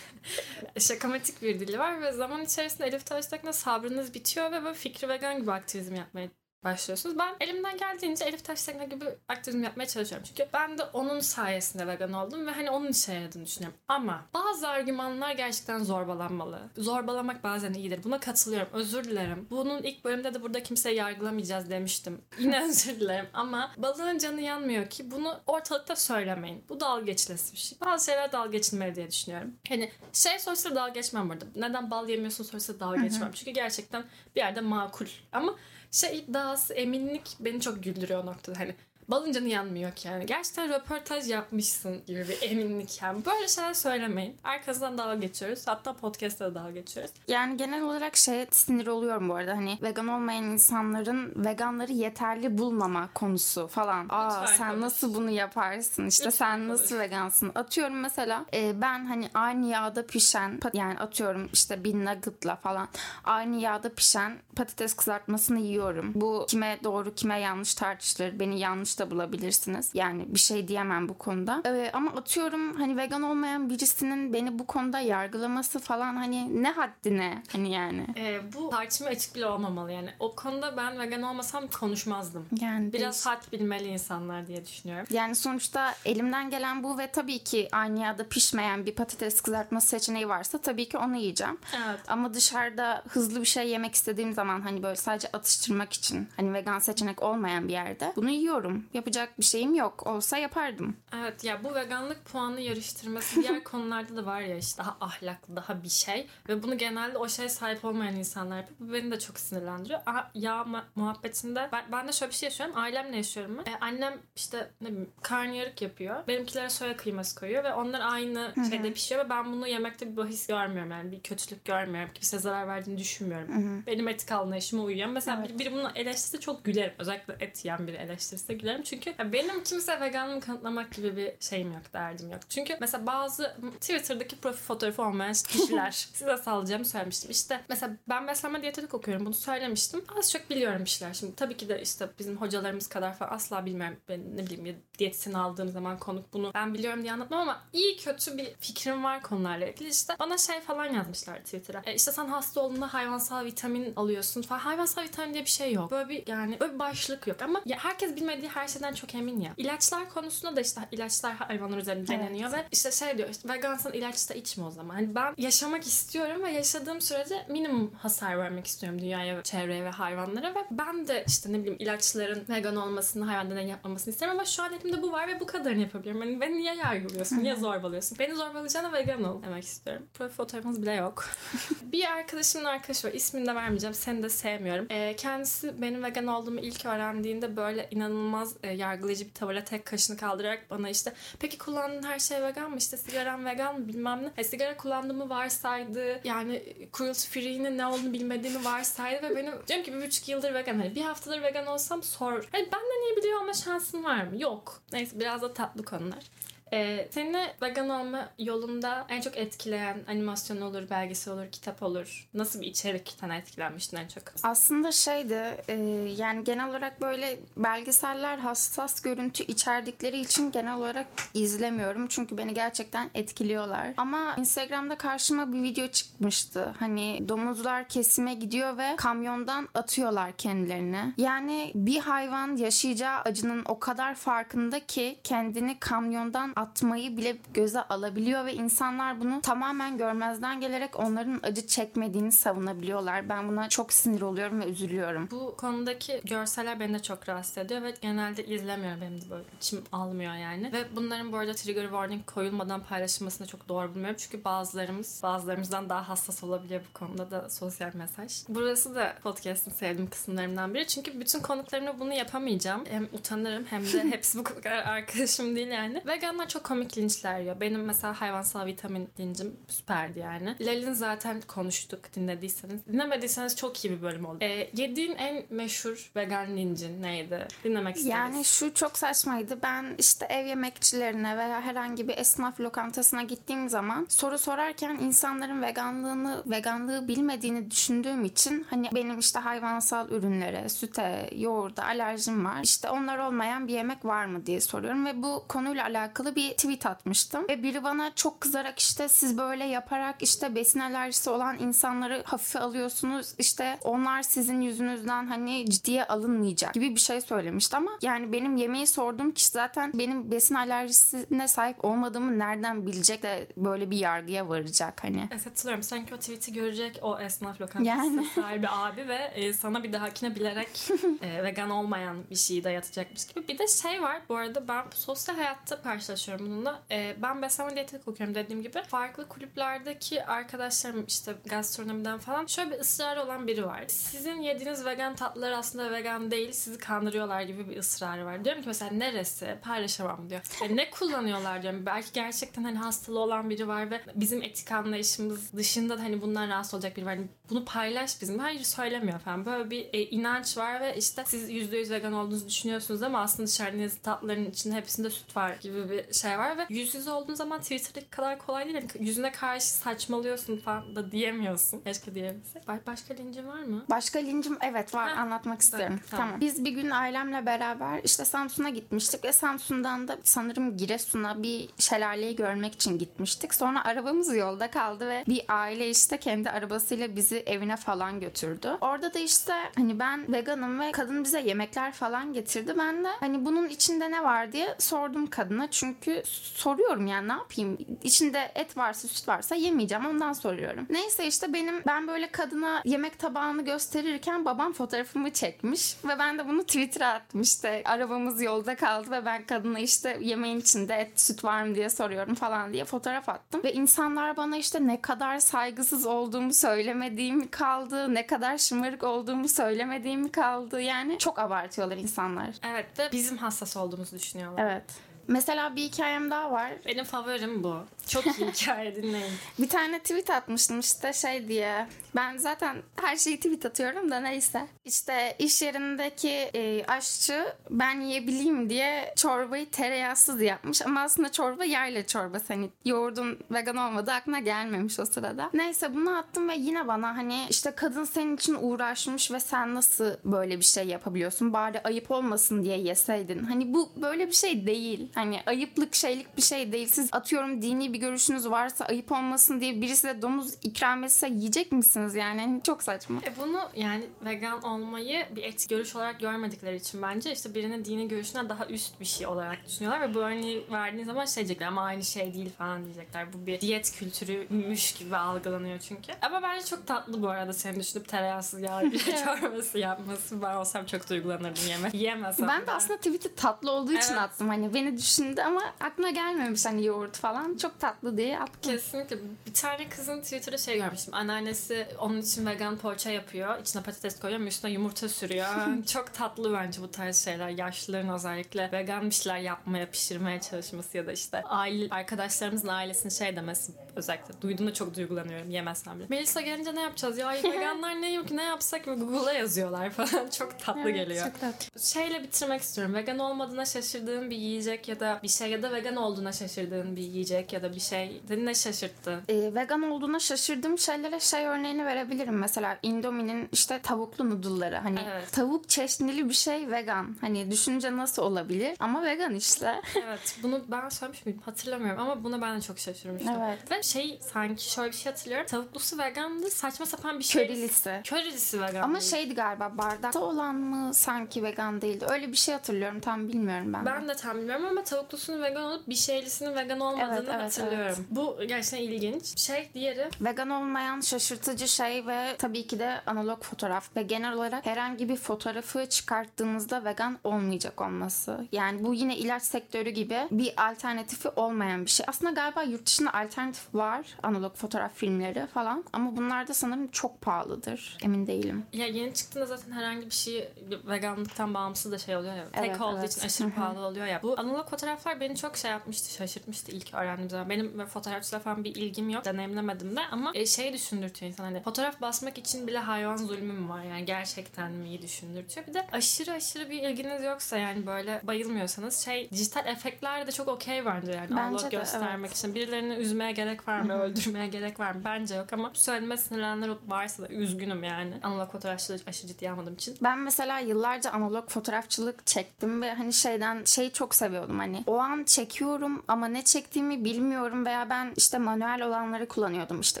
şakamatik bir dili var ve zaman içerisinde Elif Taştekin'e sabrınız bitiyor ve böyle fikri vegan gibi aktivizm yapmaya başlıyorsunuz. Ben elimden geldiğince Elif Taştekne gibi aktivizm yapmaya çalışıyorum. Çünkü ben de onun sayesinde vegan oldum ve hani onun işe yaradığını düşünüyorum. Ama bazı argümanlar gerçekten zorbalanmalı. Zorbalamak bazen iyidir. Buna katılıyorum. Özür dilerim. Bunun ilk bölümde de burada kimseyi yargılamayacağız demiştim. Yine özür dilerim ama balığın canı yanmıyor ki bunu ortalıkta söylemeyin. Bu dalga geçilesi bir şey. Bazı şeyler dalga geçilmeli diye düşünüyorum. Hani şey sorsa dalga geçmem burada. Neden bal yemiyorsun sorsa dalga geçmem. Çünkü gerçekten bir yerde makul. Ama şey iddiası eminlik beni çok güldürüyor noktada. Hani balın canı yanmıyor ki yani. Gerçekten röportaj yapmışsın gibi bir eminlik yani. Böyle şeyler söylemeyin. Arkasından dalga geçiyoruz. Hatta podcast'ta da dalga geçiyoruz. Yani genel olarak şeye sinir oluyorum bu arada. Hani vegan olmayan insanların veganları yeterli bulmama konusu falan. Aa Lütfen sen konuş. nasıl bunu yaparsın? İşte Lütfen sen konuş. nasıl vegansın? Atıyorum mesela e, ben hani aynı yağda pişen yani atıyorum işte bir nuggetla falan aynı yağda pişen patates kızartmasını yiyorum. Bu kime doğru kime yanlış tartışılır. Beni yanlış da bulabilirsiniz. Yani bir şey diyemem bu konuda. E, ama atıyorum hani vegan olmayan birisinin beni bu konuda yargılaması falan hani ne haddine hani yani. Ee, bu tartışma açık bile olmamalı yani. O konuda ben vegan olmasam konuşmazdım. Yani Biraz had bilmeli insanlar diye düşünüyorum. Yani sonuçta elimden gelen bu ve tabii ki aynı yağda pişmeyen bir patates kızartması seçeneği varsa tabii ki onu yiyeceğim. Evet. Ama dışarıda hızlı bir şey yemek istediğim zaman hani böyle sadece atıştırmak için hani vegan seçenek olmayan bir yerde bunu yiyorum. Yapacak bir şeyim yok. Olsa yapardım. Evet ya bu veganlık puanı yarıştırması diğer konularda da var ya işte daha ahlaklı daha bir şey ve bunu genelde o şeye sahip olmayan insanlar yapıyor. Bu beni de çok sinirlendiriyor. Aha, yağ ma- muhabbetinde ben, ben de şöyle bir şey yaşıyorum. Ailemle yaşıyorum ben. E, annem işte ne bileyim karnıyarık yapıyor. Benimkilere soya kıyması koyuyor ve onlar aynı şeyde pişiyor ve ben bunu yemekte bir bahis görmüyorum yani bir kötülük görmüyorum. Kimse zarar verdiğini düşünmüyorum. Benim etik anlayışıma uyuyor. Mesela biri, biri bunu eleştirirse çok gülerim. Özellikle et yiyen biri eleştirirse gülerim. Çünkü ya benim kimse veganlığımı kanıtlamak gibi bir şeyim yok, derdim yok. Çünkü mesela bazı Twitter'daki profil fotoğrafı olmayan kişiler size sallayacağımı söylemiştim. İşte mesela ben beslenme diyetetik okuyorum. Bunu söylemiştim. Az çok biliyorum bir şeyler. Şimdi tabii ki de işte bizim hocalarımız kadar falan asla bilmiyorum. Ben ne bileyim ya diyetisyen aldığım zaman konuk bunu ben biliyorum diye anlatmam ama iyi kötü bir fikrim var konularla ilgili. İşte bana şey falan yazmışlar Twitter'a. E işte sen hasta olduğunda hayvansal vitamin alıyorsun falan. Hayvansal vitamin diye bir şey yok. Böyle bir yani böyle bir başlık yok. Ama ya herkes bilmediği her şeyden çok emin ya. İlaçlar konusunda da işte ilaçlar hayvanlar üzerinde Evet. deneniyor ve işte şey diyor işte vegansan ilaç da içme o zaman. Hani ben yaşamak istiyorum ve yaşadığım sürece minimum hasar vermek istiyorum dünyaya, çevreye ve hayvanlara ve ben de işte ne bileyim ilaçların vegan olmasını, hayvan deneyi yapmamasını isterim ama şu an elimde bu var ve bu kadarını yapabiliyorum. Hani beni niye yargılıyorsun? Niye zorbalıyorsun? Beni zorbalayacağına vegan ol demek istiyorum. Profil fotoğrafımız bile yok. bir arkadaşımın arkadaşı var. İsmini de vermeyeceğim. Seni de sevmiyorum. Ee, kendisi benim vegan olduğumu ilk öğrendiğinde böyle inanılmaz e, yargılayıcı bir tavırla tek kaşını kaldırarak bana işte peki kullandığın her şey vegan mı? İşte sigaran vegan mı? Bilmem ne. E, sigara kullandığımı varsaydı. Yani cruelty free'nin ne olduğunu bilmediğimi varsaydı ve benim diyorum ki bir buçuk yıldır vegan. Hani bir haftadır vegan olsam sor. Hani ben de niye biliyor olma şansın var mı? Yok. Neyse biraz da tatlı konular. Ee, seni vegan olma yolunda en çok etkileyen animasyon olur, belgesel olur, kitap olur. Nasıl bir içerikten etkilenmiştin en çok? Aslında şeydi e, yani genel olarak böyle belgeseller hassas görüntü içerdikleri için genel olarak izlemiyorum. Çünkü beni gerçekten etkiliyorlar. Ama Instagram'da karşıma bir video çıkmıştı. Hani domuzlar kesime gidiyor ve kamyondan atıyorlar kendilerini. Yani bir hayvan yaşayacağı acının o kadar farkında ki kendini kamyondan atmayı bile göze alabiliyor ve insanlar bunu tamamen görmezden gelerek onların acı çekmediğini savunabiliyorlar. Ben buna çok sinir oluyorum ve üzülüyorum. Bu konudaki görseller beni de çok rahatsız ediyor ve genelde izlemiyorum benim de böyle içim almıyor yani. Ve bunların bu arada trigger warning koyulmadan paylaşılmasını çok doğru bulmuyorum. Çünkü bazılarımız bazılarımızdan daha hassas olabiliyor bu konuda da sosyal mesaj. Burası da podcast'ın sevdiğim kısımlarımdan biri. Çünkü bütün konuklarımla bunu yapamayacağım. Hem utanırım hem de hepsi bu kadar arkadaşım değil yani. Veganlar çok komik linçler yiyor. Benim mesela hayvansal vitamin lincim süperdi yani. Lelin zaten konuştuk dinlediyseniz. Dinlemediyseniz çok iyi bir bölüm oldu. Ee, yediğin en meşhur vegan lincin neydi? Dinlemek isteriz. Yani şu çok saçmaydı. Ben işte ev yemekçilerine veya herhangi bir esnaf lokantasına gittiğim zaman soru sorarken insanların veganlığını, veganlığı bilmediğini düşündüğüm için hani benim işte hayvansal ürünlere, süte, yoğurda alerjim var. İşte onlar olmayan bir yemek var mı diye soruyorum ve bu konuyla alakalı bir tweet atmıştım. Ve biri bana çok kızarak işte siz böyle yaparak işte besin alerjisi olan insanları hafife alıyorsunuz. İşte onlar sizin yüzünüzden hani ciddiye alınmayacak gibi bir şey söylemişti ama yani benim yemeği sorduğum kişi zaten benim besin alerjisine sahip olmadığımı nereden bilecek de böyle bir yargıya varacak hani. Evet hatırlıyorum. Sanki o tweet'i görecek o esnaf lokantasının Yani. sahibi abi ve e, sana bir dahakine bilerek e, vegan olmayan bir şeyi dayatacakmış gibi. Bir de şey var bu arada ben sosyal hayatta karşılaşıyorum bununla. E, ben beslenme diyetetik okuyorum dediğim gibi. Farklı kulüplerdeki arkadaşlarım işte gastronomiden falan şöyle bir ısrarı olan biri var. Sizin yediğiniz vegan tatlılar aslında vegan değil sizi kandırıyorlar gibi bir ısrarı var. Diyorum ki mesela neresi paylaşamam diyor. E, ne kullanıyorlar diyorum. Belki gerçekten hani hastalığı olan biri var ve bizim etik anlayışımız dışında da hani bundan rahatsız olacak biri var. Hani bunu paylaş bizim. Hayır söylemiyor falan. Böyle bir e, inanç var ve işte siz %100 vegan olduğunuzu düşünüyorsunuz ama aslında dışarıda tatlıların içinde hepsinde süt var gibi bir şey var ve yüz yüze olduğun zaman Twitter'daki kadar kolay değil. Yani yüzüne karşı saçmalıyorsun falan da diyemiyorsun. Keşke diyebilsek. Ba- Başka lincin var mı? Başka lincim evet var Ha, anlatmak istiyorum. tamam. Tamam. Biz bir gün ailemle beraber işte Samsun'a gitmiştik ve Samsun'dan da sanırım Giresun'a bir şelaleyi görmek için gitmiştik. Sonra arabamız yolda kaldı ve bir aile işte kendi arabasıyla bizi evine falan götürdü. Orada da işte hani ben veganım ve kadın bize yemekler falan getirdi. Ben de hani bunun içinde ne var diye sordum kadına. Çünkü soruyorum yani ne yapayım? İçinde et varsa süt varsa yemeyeceğim ondan soruyorum. Neyse işte benim ben böyle kadına yemek tabağını gösterirken babam fotoğrafımı çekmiş ve ben de bunu Twitter'a atmıştı. Arabamız yolda kaldı ve ben kadına işte yemeğin içinde et süt var mı diye soruyorum falan diye fotoğraf attım. Ve insanlar bana işte ne kadar saygısız olduğumu söylemediğim kaldı. Ne kadar şımarık olduğumu söylemediğim kaldı. Yani çok abartıyorlar insanlar. Evet de bizim hassas olduğumuzu düşünüyorlar. Evet. Mesela bir hikayem daha var. Benim favorim bu. Çok iyi hikaye dinleyin. Bir tane tweet atmıştım işte şey diye. Ben zaten her şeyi tweet atıyorum da neyse. İşte iş yerindeki e, aşçı ben yiyebileyim diye çorbayı tereyağsız yapmış. Ama aslında çorba yerle çorbası. Hani yoğurdun vegan olmadığı aklına gelmemiş o sırada. Neyse bunu attım ve yine bana hani işte kadın senin için uğraşmış ve sen nasıl böyle bir şey yapabiliyorsun? Bari ayıp olmasın diye yeseydin. Hani bu böyle bir şey değil. Hani ayıplık şeylik bir şey değil. Siz atıyorum dini bir görüşünüz varsa ayıp olmasın diye birisi de domuz ikram etse yiyecek misiniz yani? Hani çok saçma. E bunu yani vegan olmayı bir etik görüş olarak görmedikleri için bence işte birinin dini görüşüne daha üst bir şey olarak düşünüyorlar ve bu örneği verdiğiniz zaman şey diyecekler ama aynı şey değil falan diyecekler. Bu bir diyet kültürüymüş gibi algılanıyor çünkü. Ama bence çok tatlı bu arada senin düşünüp tereyağsız yağ çorbası yapması. Ben olsam çok duygulanırdım yeme. Yiyemesem. Ben de aslında tweet'i tatlı olduğu için Evet. attım. Hani beni düşündü ama aklına gelmemiş hani yoğurt falan. Çok tatlı diye attım. Kesinlikle. Bir tane kızın Twitter'da şey görmüştüm. Anneannesi onun için vegan poğaça yapıyor. İçine patates koyuyor üstüne yumurta sürüyor. Çok tatlı bence bu tarz şeyler. Yaşlıların özellikle vegan bir şeyler yapmaya, pişirmeye çalışması ya da işte aile, arkadaşlarımızın ailesinin şey demesi özellikle. Duyduğumda çok duygulanıyorum yemezsem bile. Melisa gelince ne yapacağız? Ya veganlar ne yok ne yapsak mı? Google'a yazıyorlar falan. Çok tatlı Evet, geliyor. Çok tatlı. Şeyle bitirmek istiyorum. Vegan olmadığına şaşırdığın bir yiyecek ya da bir şey ya da vegan olduğuna şaşırdığın bir yiyecek ya da bir şey. Seni ne şaşırttı? Ee, vegan olduğuna şaşırdığım şeylere şey örneğini verebilirim. Mesela Indomie'nin işte tavuklu noodle'ları. Hani Evet. tavuk çeşnili bir şey vegan. Hani düşünce nasıl olabilir? Ama vegan işte. Evet bunu ben söylemiş miydim hatırlamıyorum ama buna ben de çok şaşırmıştım. Evet. Ve şey sanki şöyle bir şey hatırlıyorum. Tavuklusu vegandı saçma sapan bir şey. Körilisi. Körilisi vegan. Ama değil. şeydi galiba bardakta olan mı sanki vegan değildi. Öyle bir şey hatırlıyorum. Tam bilmiyorum ben. ben de tam bilmiyorum ama tavuklusunun vegan olup bir şeylisinin vegan olmadığını Evet, evet, hatırlıyorum. Bu gerçekten ilginç. Şey diğeri Vegan olmayan şaşırtıcı şey ve tabii ki de analog fotoğraf ve genel olarak herhangi bir fotoğrafı çıkarttığınızda vegan olmayacak olması. Yani bu yine ilaç sektörü gibi bir alternatifi olmayan bir şey. Aslında galiba yurt dışında alternatif var analog fotoğraf filmleri falan ama bunlar da sanırım çok pahalıdır. Emin değilim. ya yeni çıktığında zaten herhangi bir şey veganlıktan bağımsız da şey oluyor ya. Evet, tek olduğu evet. için aşırı pahalı oluyor ya. Bu analog fotoğraflar beni çok şey yapmıştı, şaşırtmıştı ilk öğrendiğim zaman. Benim böyle fotoğrafçılara falan bir ilgim yok. Deneyimlemedim de ama e, şey düşündürtüyor insan hani fotoğraf basmak için bile hayvan zulmü mü var yani gerçekten mi iyi düşündürtüyor. Bir de aşırı aşırı bir ilginiz yoksa yani böyle bayılmıyorsanız şey dijital efektler de çok okey bence yani Bence analog de, göstermek için. Birilerini üzmeye gerek var mı, öldürmeye gerek var mı? Bence yok ama söyleme sinirlenenler varsa da üzgünüm yani. Analog fotoğrafçılığı aşırı ciddiye almadığım için. Ben mesela yıllarca analog fotoğrafçılık çektim ve hani şeyden şeyi çok seviyordum. Hani o an çekiyorum ama ne çektiğimi bilmiyorum veya ben işte manuel olanları kullanıyordum. İşte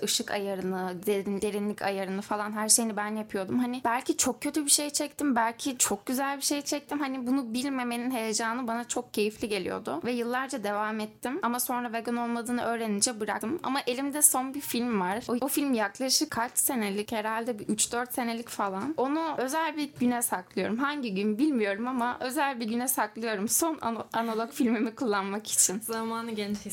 ışık ayarını, derin, derinlik ayarını falan her şeyini ben yapıyordum. Hani belki çok kötü bir şey çektim, belki çok güzel bir şey çektim. Hani bunu bilmemenin heyecanı bana çok keyifli geliyordu ve yıllarca devam ettim. Ama sonra vegan olmadığını öğrenince bıraktım. Ama elimde son bir film var. O, o film yaklaşık kaç senelik herhalde bir 3-4 senelik falan. Onu özel bir güne saklıyorum. Hangi gün bilmiyorum ama özel bir güne saklıyorum. Son ano- analog filmimi kullanmak için. Zamanı gelince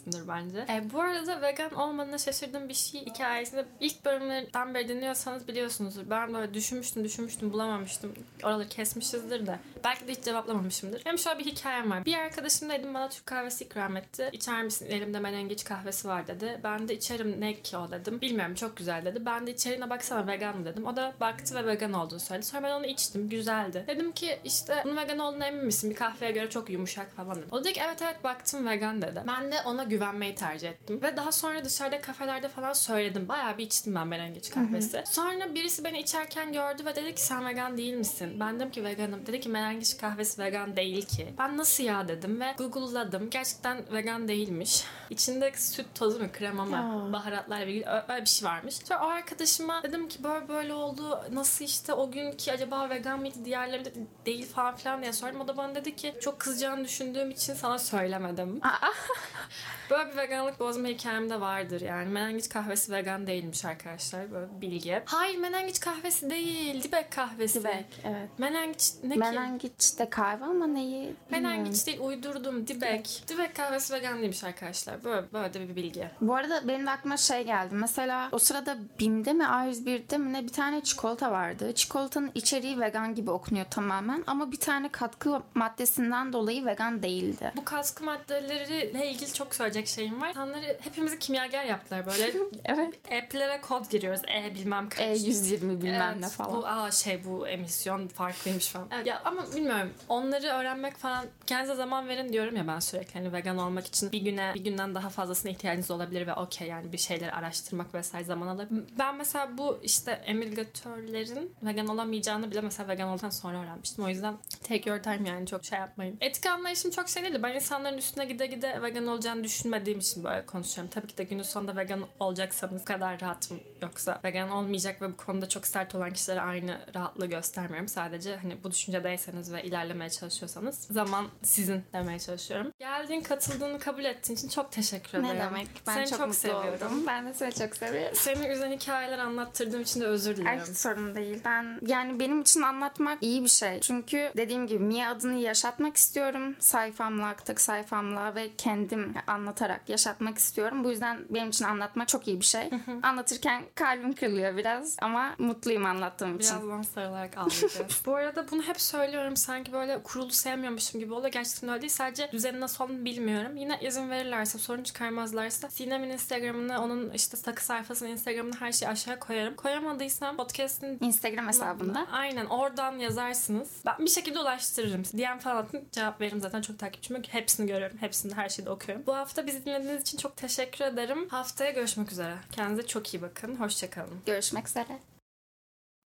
hissedeceksindir bence. E, bu arada vegan olmadığına şaşırdığım bir şey hikayesinde ilk bölümlerden beri dinliyorsanız biliyorsunuzdur. Ben böyle düşünmüştüm düşünmüştüm bulamamıştım. Oraları kesmişizdir de. Belki de hiç cevaplamamışımdır. Hem şöyle bir hikayem var. Bir arkadaşım dedim bana Türk kahvesi ikram etti. İçer misin? Elimde menengiç kahvesi var dedi. Ben de içerim ne ki o dedim. Bilmiyorum çok güzel dedi. Ben de içeriğine baksana vegan mı dedim. O da baktı ve vegan olduğunu söyledi. Sonra ben onu içtim. Güzeldi. Dedim ki işte bunun vegan olduğuna emin misin? Bir kahveye göre çok yumuşak falan dedim. O dedi ki evet evet baktım vegan dedi. Ben de ona güvenmeyi tercih ettim. Ve daha sonra dışarıda kafelerde falan söyledim. Bayağı bir içtim ben menengiç kahvesi. Sonra birisi beni içerken gördü ve dedi ki sen vegan değil misin? Ben dedim ki veganım. Dedi ki menengiç kahvesi vegan değil ki. Ben nasıl ya dedim ve google'ladım. Gerçekten vegan değilmiş. İçinde süt tozu mu krema mı Aa. baharatlarla ilgili öyle bir şey varmış. Sonra o arkadaşıma dedim ki böyle böyle oldu. Nasıl işte o günkü acaba vegan mıydı diğerleri de değil falan filan diye sordum. O da bana dedi ki çok kızacağını düşündüğüm için sana söylemedim. Böyle bir veganlık bozma hikayem de vardır yani. Menengiç kahvesi vegan değilmiş arkadaşlar. Böyle bir bilgi. Hayır menengiç kahvesi değil. Dibek kahvesi. Dibek, evet. Menengiç ne ki? Menengiç de kahve ama neyi bilmiyorum. Menengiç değil uydurdum. Dibek. Dibek kahvesi vegan değilmiş arkadaşlar. Böyle, böyle de bir bilgi. Bu arada benim de aklıma şey geldi. Mesela o sırada BİM'de mi A101'de mi ne bir tane çikolata vardı. Çikolatanın içeriği vegan gibi okunuyor tamamen ama bir tane katkı maddesinden dolayı vegan değildi. Bu katkı maddeleriyle ilgili çok söyleyecek şeyim var. İnsanları hepimizi kimyager yaptılar böyle. Evet. App'lere kod giriyoruz. E bilmem kaç. E120 bilmem Evet, ne falan. Bu aa şey bu emisyon farklıymış falan. Evet, ya ama bilmiyorum. Onları öğrenmek falan kendinize zaman verin diyorum ya ben sürekli. Hani vegan olmak için bir güne bir günden daha fazlasına ihtiyacınız olabilir ve okey yani bir şeyleri araştırmak vesaire zaman alabilir. Ben mesela bu işte emülgatörlerin vegan olamayacağını bile mesela vegan olduktan sonra öğrenmiştim. O yüzden take your time yani çok şey yapmayın. Etik anlayışım çok şey değildi. Ben insanların üstüne gide gide vegan olacağını düşünmediğim için böyle konuşuyorum. Tabii ki de günün sonunda vegan olacaksanız kadar rahatım. Yoksa vegan olmayacak ve bu konuda çok sert olan kişilere aynı rahatlığı göstermiyorum. Sadece hani bu düşüncedeyseniz ve ilerlemeye çalışıyorsanız zaman sizin demeye çalışıyorum. Geldiğin, katıldığını kabul ettiğin için çok teşekkür ederim. Ne demek? Ben Seni çok, çok, seviyorum. oldum. Ben de seni çok seviyorum. Seni üzen hikayeler anlattırdığım için de özür diliyorum. hiç sorun değil. Ben yani benim için anlatmak iyi bir şey. Çünkü dediğim gibi Mia adını yaşatmak istiyorum. Sayfamla, aktık sayfamla ve kendim anlatarak yaşatmak istiyorum. Bu yüzden benim için anlatmak çok iyi bir şey. Anlatırken kalbim kırılıyor biraz ama mutluyum anlattığım için. Birazdan sarılarak ağlayacağız. Bu arada bunu hep söylüyorum. Sanki böyle kurulu sevmiyormuşum gibi oluyor. Gerçekten öyle değil. Sadece düzeni nasıl olduğunu bilmiyorum. Yine izin verirlerse, sorun çıkarmazlarsa Sinem'in Instagram'ını, onun işte sakı sayfasının Instagram'ını her şeyi aşağı koyarım. Koyamadıysam podcast'in Instagram hesabında. Aynen oradan yazarsınız. Ben bir şekilde ulaştırırım. DM falan atın cevap veririm zaten çok takipçim yok. Hepsini görüyorum. Hepsini her şeyi de okuyorum. Bu hafta bizi dinlediğiniz için çok teşekkür ederim. Haftaya görüşmek üzere. Kendinize çok iyi bakın. Hoşçakalın. Görüşmek üzere.